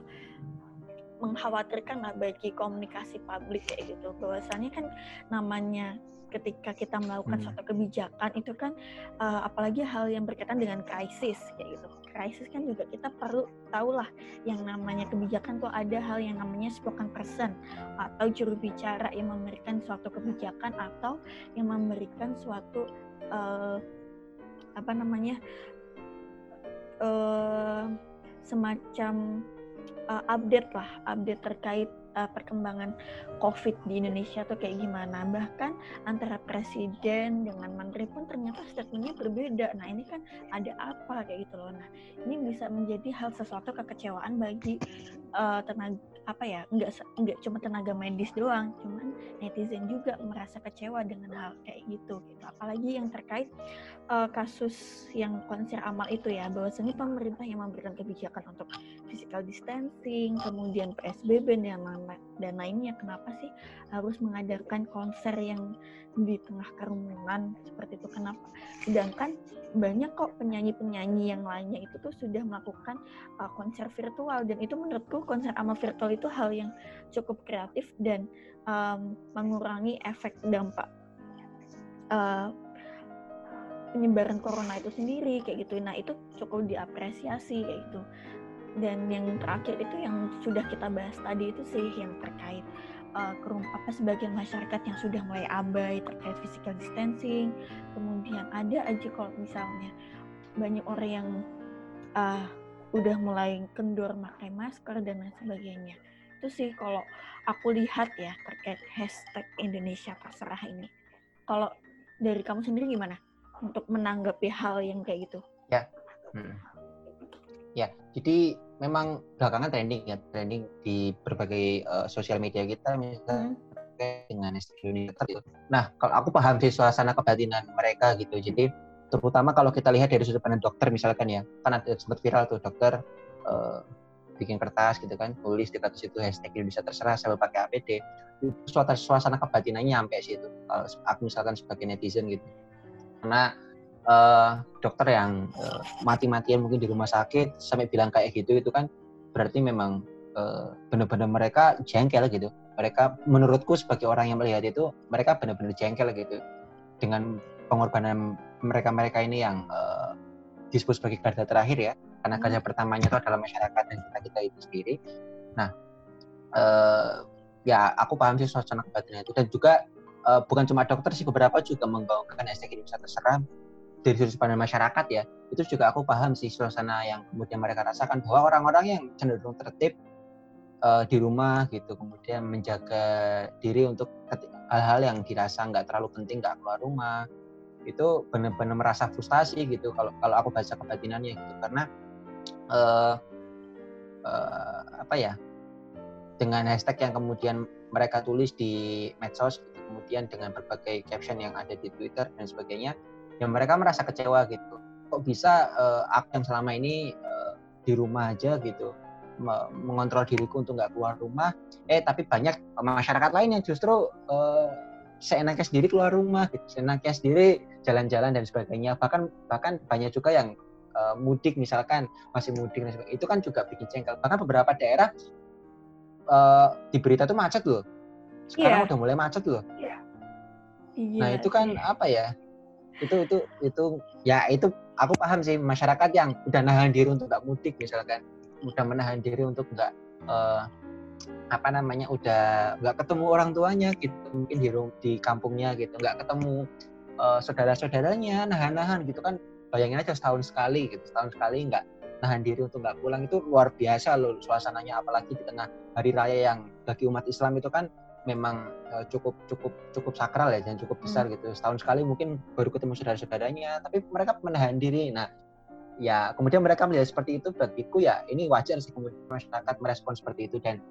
mengkhawatirkan lah bagi komunikasi publik kayak gitu bahwasannya kan namanya ketika kita melakukan hmm. suatu kebijakan itu kan uh, apalagi hal yang berkaitan dengan krisis kayak gitu krisis kan juga kita perlu tahu lah yang namanya kebijakan tuh ada hal yang namanya spoken person atau juru bicara yang memberikan suatu kebijakan atau yang memberikan suatu uh, apa namanya uh, semacam uh, update lah, update terkait uh, perkembangan COVID di Indonesia tuh kayak gimana. Bahkan antara presiden dengan menteri pun ternyata statementnya berbeda. Nah ini kan ada apa kayak gitu loh. Nah ini bisa menjadi hal sesuatu kekecewaan bagi uh, tenaga apa ya nggak nggak cuma tenaga medis doang, cuman netizen juga merasa kecewa dengan hal kayak gitu. gitu. Apalagi yang terkait uh, kasus yang konser amal itu ya, bahwasanya pemerintah yang memberikan kebijakan untuk physical distancing, kemudian PSBB dan dan lainnya. Kenapa sih harus mengadakan konser yang di tengah kerumunan seperti itu? Kenapa? Sedangkan banyak kok penyanyi-penyanyi yang lainnya itu tuh sudah melakukan uh, konser virtual dan itu menurutku konser amal virtual itu hal yang cukup kreatif dan um, mengurangi efek dampak uh, penyebaran corona itu sendiri kayak gitu. Nah itu cukup diapresiasi kayak gitu dan yang terakhir itu yang sudah kita bahas tadi itu sih yang terkait uh, kerum apa sebagian masyarakat yang sudah mulai abai terkait physical distancing. Kemudian ada aja kalau misalnya banyak orang yang uh, udah mulai kendor pakai masker dan lain sebagainya. Itu sih kalau aku lihat ya terkait hashtag Indonesia terserah ini. Kalau dari kamu sendiri gimana untuk menanggapi hal yang kayak gitu? Ya. Hmm Ya, jadi memang belakangan trending ya, trending di berbagai uh, sosial media kita misalnya hmm. dengan Indonesia. Gitu. Nah, kalau aku paham sih suasana kebatinan mereka gitu. Jadi terutama kalau kita lihat dari sudut pandang dokter misalkan ya, kan ada sempat viral tuh dokter uh, bikin kertas gitu kan, tulis di atas itu hashtag Indonesia terserah sambil pakai APD. Itu suasana, suasana kebatinannya sampai situ. Kalau aku misalkan sebagai netizen gitu. Karena uh, dokter yang uh, mati-matian mungkin di rumah sakit sampai bilang kayak gitu itu kan berarti memang uh, benar-benar mereka jengkel gitu. Mereka menurutku sebagai orang yang melihat itu mereka benar-benar jengkel gitu. Dengan pengorbanan mereka-mereka ini yang uh, disebut sebagai garda terakhir ya. Karena hmm. kerja pertamanya itu adalah masyarakat dan kita kita itu sendiri. Nah uh, ya aku paham sih suasana kebatinan itu. Dan juga uh, bukan cuma dokter sih beberapa juga menggaungkan hashtag Indonesia terserah dari sudut pandang masyarakat ya itu juga aku paham sih suasana yang kemudian mereka rasakan bahwa orang-orang yang cenderung tertib uh, di rumah gitu kemudian menjaga diri untuk hal-hal yang dirasa nggak terlalu penting nggak keluar rumah itu benar-benar merasa frustasi gitu kalau kalau aku baca kebatinannya gitu. Karena uh, uh, apa ya dengan hashtag yang kemudian mereka tulis di medsos gitu, kemudian dengan berbagai caption yang ada di Twitter dan sebagainya ya mereka merasa kecewa gitu. Kok bisa uh, aku yang selama ini uh, di rumah aja gitu? Mengontrol diriku untuk nggak keluar rumah. Eh tapi banyak masyarakat lain yang justru uh, seenaknya sendiri keluar rumah gitu. seenaknya sendiri jalan-jalan dan sebagainya. Bahkan bahkan banyak juga yang uh, mudik misalkan masih mudik dan sebagainya. Itu kan juga bikin cengkel bahkan beberapa daerah uh, di berita itu macet loh. Sekarang yeah. udah mulai macet loh. Yeah. nah itu kan apa ya itu itu itu ya itu aku paham sih masyarakat yang udah nahan diri untuk nggak mudik misalkan udah menahan diri untuk nggak uh, apa namanya udah nggak ketemu orang tuanya gitu mungkin di di kampungnya gitu nggak ketemu uh, saudara-saudaranya nahan-nahan gitu kan bayangin aja setahun sekali gitu setahun sekali nggak nahan diri untuk nggak pulang itu luar biasa loh suasananya apalagi di tengah hari raya yang bagi umat Islam itu kan memang uh, cukup cukup cukup sakral ya dan cukup besar hmm. gitu. Setahun sekali mungkin baru ketemu saudara-saudaranya tapi mereka menahan diri. Nah ya kemudian mereka melihat seperti itu bagiku ya ini wajar sih kemudian masyarakat merespon seperti itu. Dan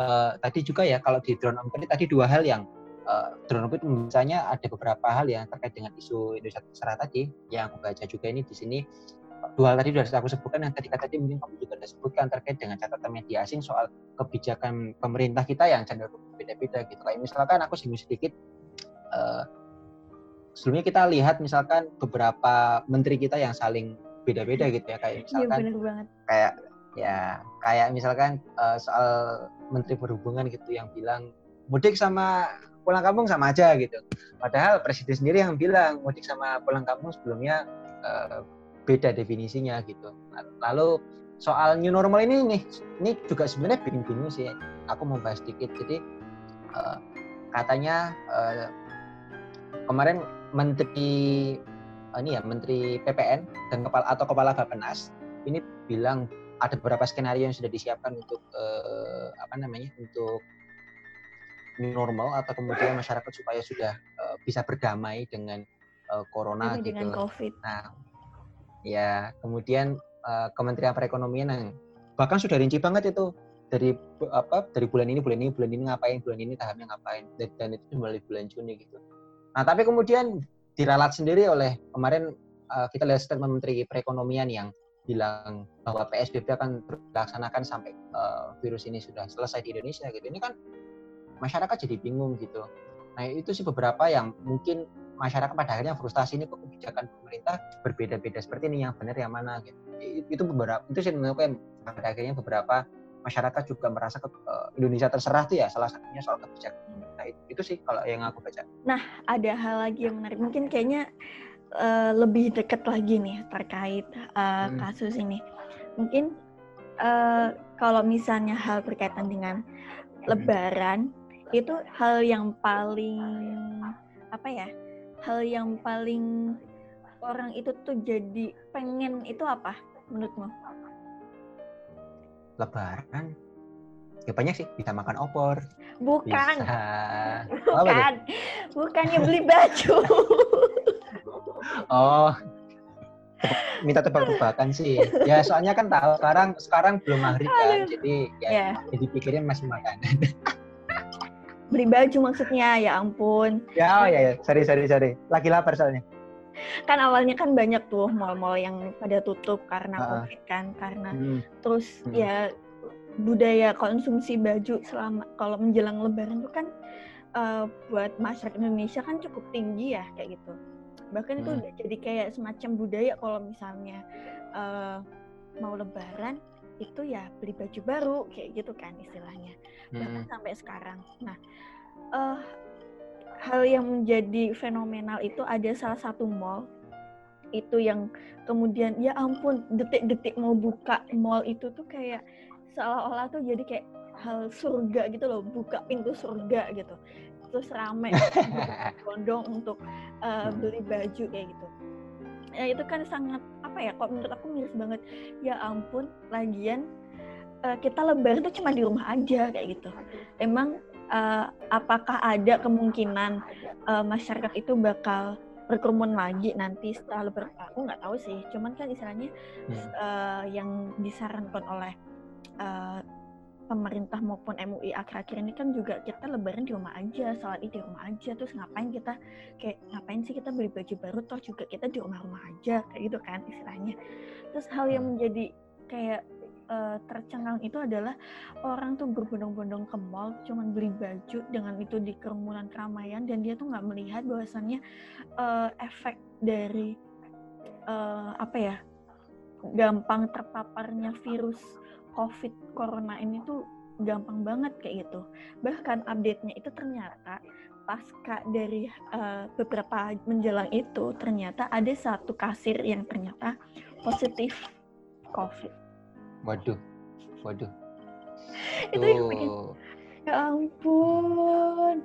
uh, tadi juga ya kalau di drone emprit tadi dua hal yang uh, drone emprit misalnya ada beberapa hal yang terkait dengan isu Indonesia terserah tadi yang aku baca juga ini di sini dua tadi sudah aku sebutkan yang tadi tadi mungkin kamu juga sudah sebutkan terkait dengan catatan media asing soal kebijakan pemerintah kita yang cenderung berbeda-beda gitu. Kayak misalkan aku singgung sedikit uh, sebelumnya kita lihat misalkan beberapa menteri kita yang saling beda-beda gitu ya kayak iya, misalkan ya, kayak ya kayak misalkan uh, soal menteri perhubungan gitu yang bilang mudik sama pulang kampung sama aja gitu. Padahal presiden sendiri yang bilang mudik sama pulang kampung sebelumnya uh, beda definisinya gitu. Lalu soal new normal ini nih, ini juga sebenarnya bikin bingung sih. Aku mau bahas sedikit. Jadi uh, katanya uh, kemarin Menteri uh, ini ya Menteri PPN dan kepala atau kepala Bappenas ini bilang ada beberapa skenario yang sudah disiapkan untuk uh, apa namanya untuk new normal atau kemudian masyarakat supaya sudah uh, bisa berdamai dengan uh, corona gitu. Dengan COVID. Nah, ya kemudian uh, Kementerian Perekonomian yang bahkan sudah rinci banget itu. Dari apa dari bulan ini bulan ini bulan ini ngapain bulan ini tahapnya ngapain dan, itu mulai bulan Juni gitu. Nah tapi kemudian diralat sendiri oleh kemarin uh, kita lihat statement Menteri Perekonomian yang bilang bahwa PSBB akan dilaksanakan sampai uh, virus ini sudah selesai di Indonesia gitu. Ini kan masyarakat jadi bingung gitu nah itu sih beberapa yang mungkin masyarakat pada akhirnya frustasi ini kok kebijakan pemerintah berbeda-beda seperti ini yang benar yang mana gitu. Itu beberapa itu sih menurutku yang pada akhirnya beberapa masyarakat juga merasa ke, uh, Indonesia terserah tuh ya salah satunya soal kebijakan Nah itu, itu sih kalau yang aku baca. Nah ada hal lagi yang menarik mungkin kayaknya uh, lebih dekat lagi nih terkait uh, hmm. kasus ini. Mungkin uh, kalau misalnya hal berkaitan dengan hmm. Lebaran itu hal yang paling apa ya hal yang paling orang itu tuh jadi pengen itu apa menurutmu? Lebaran? Ya banyak sih, bisa makan opor. Bukan. Bisa... Bukan. Bukannya beli baju. oh. Minta tebak-tebakan sih. Ya soalnya kan tahu sekarang sekarang belum maghrib kan. Jadi ya yeah. jadi pikirnya masih makanan beli baju maksudnya ya ampun ya oh ya ya sorry sorry sorry lagi lapar soalnya kan awalnya kan banyak tuh mall-mall yang pada tutup karena uh, covid kan karena hmm. terus hmm. ya budaya konsumsi baju selama kalau menjelang lebaran itu kan uh, buat masyarakat Indonesia kan cukup tinggi ya kayak gitu bahkan hmm. itu udah jadi kayak semacam budaya kalau misalnya uh, mau lebaran itu ya beli baju baru kayak gitu kan istilahnya bahkan hmm. sampai sekarang. Nah, uh, hal yang menjadi fenomenal itu ada salah satu mall itu yang kemudian ya ampun detik-detik mau buka mall itu tuh kayak seolah-olah tuh jadi kayak hal surga gitu loh buka pintu surga gitu terus rame bondong untuk uh, beli baju kayak gitu ya itu kan sangat apa ya kok menurut aku miris banget. Ya ampun lagian uh, kita lebaran itu cuma di rumah aja kayak gitu. Emang uh, apakah ada kemungkinan uh, masyarakat itu bakal berkerumun lagi nanti setelah lebaran? Aku nggak tahu sih. Cuman kan istilahnya hmm. uh, yang disarankan oleh uh, pemerintah maupun MUI akhir-akhir ini kan juga kita lebaran di rumah aja, sholat di rumah aja, terus ngapain kita kayak ngapain sih kita beli baju baru toh juga kita di rumah-rumah aja kayak gitu kan istilahnya. Terus hal yang hmm. menjadi kayak uh, tercengang itu adalah orang tuh berbondong-bondong ke mall cuman beli baju dengan itu di kerumunan keramaian dan dia tuh nggak melihat bahwasannya uh, efek dari uh, apa ya gampang terpaparnya virus COVID Corona ini tuh gampang banget kayak gitu. Bahkan update-nya itu ternyata pasca dari uh, beberapa menjelang itu ternyata ada satu kasir yang ternyata positif COVID. Waduh, waduh. itu yang bikin, ya ampun.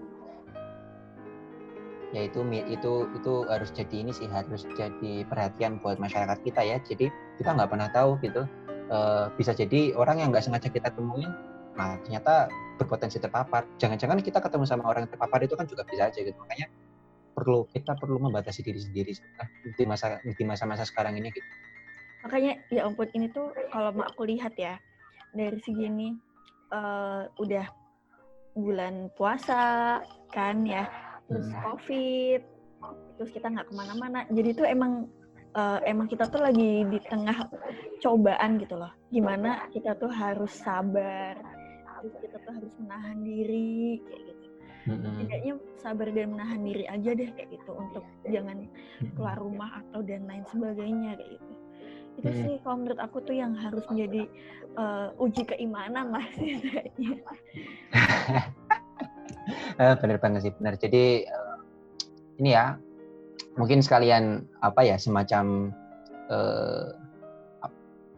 Ya itu itu itu harus jadi ini sih harus jadi perhatian buat masyarakat kita ya. Jadi kita nggak pernah tahu gitu uh, bisa jadi orang yang nggak sengaja kita temuin nah ternyata berpotensi terpapar. Jangan-jangan kita ketemu sama orang yang terpapar itu kan juga bisa aja gitu. Makanya perlu kita perlu membatasi diri sendiri di masa di masa-masa sekarang ini gitu. Makanya ya ampun ini tuh kalau aku lihat ya dari segini uh, udah bulan puasa kan ya terus hmm. covid terus kita nggak ke mana-mana. Jadi itu emang uh, emang kita tuh lagi di tengah cobaan gitu loh. Gimana kita tuh harus sabar, terus kita tuh harus menahan diri kayak gitu. Mm-hmm. sabar dan menahan diri aja deh kayak gitu untuk jangan keluar rumah atau dan lain sebagainya kayak gitu. Itu mm. sih kalau menurut aku tuh yang harus menjadi uh, uji keimanan lah sih kayaknya. Eh, bener banget sih bener. Jadi uh, ini ya mungkin sekalian apa ya semacam uh,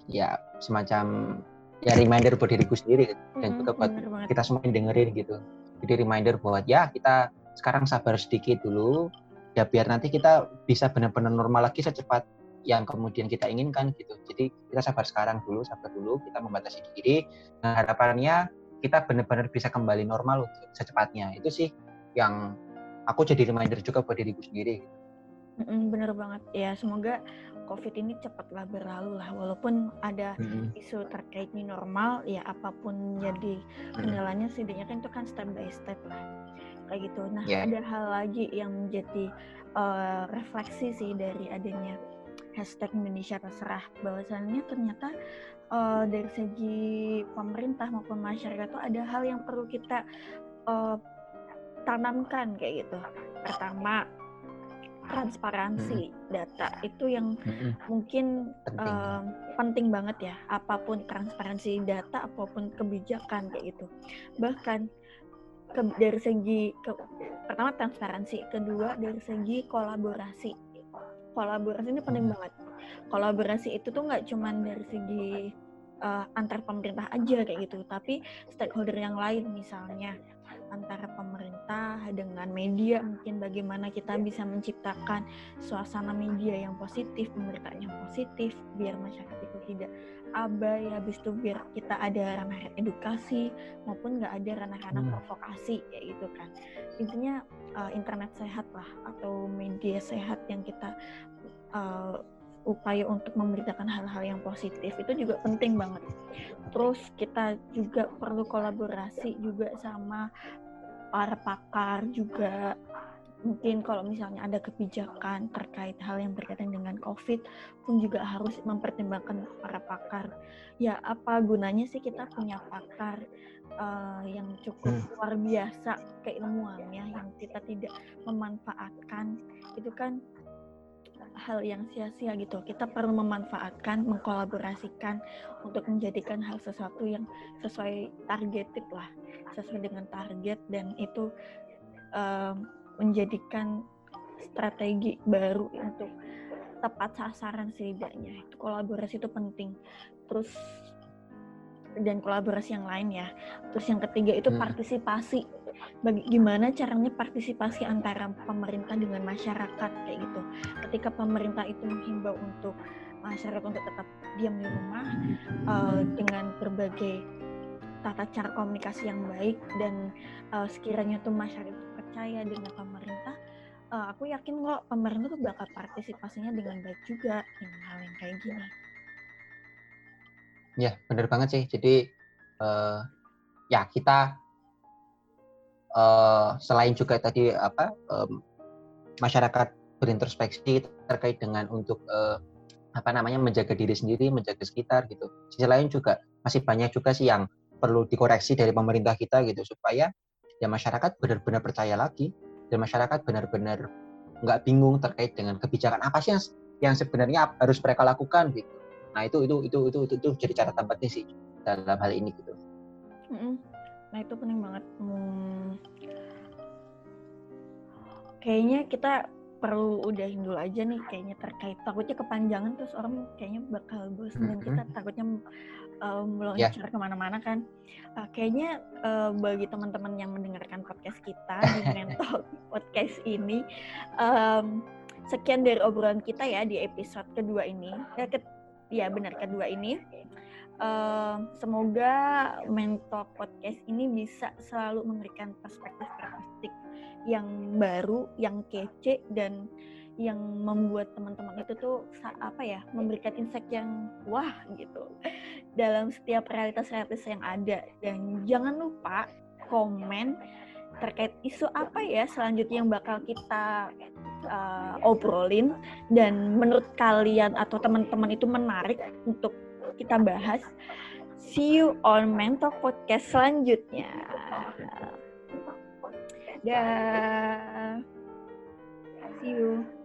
ya semacam ya reminder buat diriku sendiri dan juga buat kita semua yang dengerin gitu. Jadi reminder buat ya kita sekarang sabar sedikit dulu ya biar nanti kita bisa benar-benar normal lagi secepat yang kemudian kita inginkan gitu. Jadi kita sabar sekarang dulu sabar dulu kita membatasi diri. Nah harapannya kita benar-benar bisa kembali normal secepatnya. Itu sih yang aku jadi reminder juga buat diriku sendiri. gitu. Mm, bener banget ya semoga COVID ini cepatlah berlalu lah walaupun ada mm-hmm. isu terkait new normal ya apa pun jadi kendalanya setidaknya kan itu kan step by step lah kayak gitu. Nah yeah. ada hal lagi yang menjadi uh, refleksi sih dari adanya hashtag Indonesia terserah bahwasannya ternyata uh, dari segi pemerintah maupun masyarakat itu ada hal yang perlu kita uh, tanamkan kayak gitu. Pertama transparansi hmm. data itu yang hmm. mungkin penting. Um, penting banget ya apa pun transparansi data apa pun kebijakan kayak gitu bahkan ke, dari segi ke, pertama transparansi kedua dari segi kolaborasi kolaborasi ini penting hmm. banget kolaborasi itu tuh nggak cuman dari segi uh, antar pemerintah aja kayak gitu tapi stakeholder yang lain misalnya antara pemerintah dengan media mungkin bagaimana kita bisa menciptakan suasana media yang positif pemberitaan yang positif biar masyarakat itu tidak abai. Habis itu biar kita ada ranah edukasi maupun nggak ada ranah-ranah hmm. provokasi kayak gitu kan. Intinya uh, internet sehat lah atau media sehat yang kita uh, upaya untuk memberitakan hal-hal yang positif itu juga penting banget. Terus kita juga perlu kolaborasi juga sama para pakar juga mungkin kalau misalnya ada kebijakan terkait hal yang berkaitan dengan COVID pun juga harus mempertimbangkan para pakar. Ya apa gunanya sih kita punya pakar uh, yang cukup hmm. luar biasa keilmuannya yang kita tidak memanfaatkan itu kan hal yang sia-sia gitu. Kita perlu memanfaatkan, mengkolaborasikan untuk menjadikan hal sesuatu yang sesuai targeted lah, sesuai dengan target dan itu uh, menjadikan strategi baru untuk tepat sasaran setidaknya itu kolaborasi itu penting terus dan kolaborasi yang lain ya terus yang ketiga itu hmm. partisipasi Bagi, gimana caranya partisipasi antara pemerintah dengan masyarakat kayak gitu ketika pemerintah itu menghimbau untuk masyarakat untuk tetap diam di rumah uh, dengan berbagai tata cara komunikasi yang baik dan uh, sekiranya tuh masyarakat percaya dengan pemerintah uh, aku yakin kok pemerintah tuh bakal partisipasinya dengan baik juga dengan hal yang kayak gini. Ya, benar banget sih. Jadi uh, ya kita uh, selain juga tadi apa um, masyarakat berintrospeksi terkait dengan untuk uh, apa namanya menjaga diri sendiri, menjaga sekitar gitu. Sisi lain juga masih banyak juga sih yang perlu dikoreksi dari pemerintah kita gitu supaya ya masyarakat benar-benar percaya lagi dan masyarakat benar-benar nggak bingung terkait dengan kebijakan apa sih yang yang sebenarnya harus mereka lakukan gitu. Nah itu itu itu itu itu, itu jadi catatan penting sih dalam hal ini gitu. Nah itu penting banget. Hmm. Kayaknya kita perlu udahin dulu aja nih kayaknya terkait takutnya kepanjangan terus orang kayaknya bakal bosan dan kita takutnya um, meloncat yeah. ke mana-mana kan. Uh, kayaknya uh, bagi teman-teman yang mendengarkan podcast kita di Mental Podcast ini, um, sekian dari obrolan kita ya di episode kedua ini. Ya, ke, ya benar kedua ini. Semoga Mental Podcast ini bisa selalu memberikan perspektif-perspektif yang baru, yang kece dan yang membuat teman-teman itu tuh apa ya memberikan insight yang wah gitu. Dalam setiap realitas-realitas yang ada. Dan jangan lupa komen terkait isu apa ya selanjutnya yang bakal kita uh, obrolin. Dan menurut kalian atau teman-teman itu menarik untuk kita bahas. See you on mental podcast selanjutnya. Dah. See you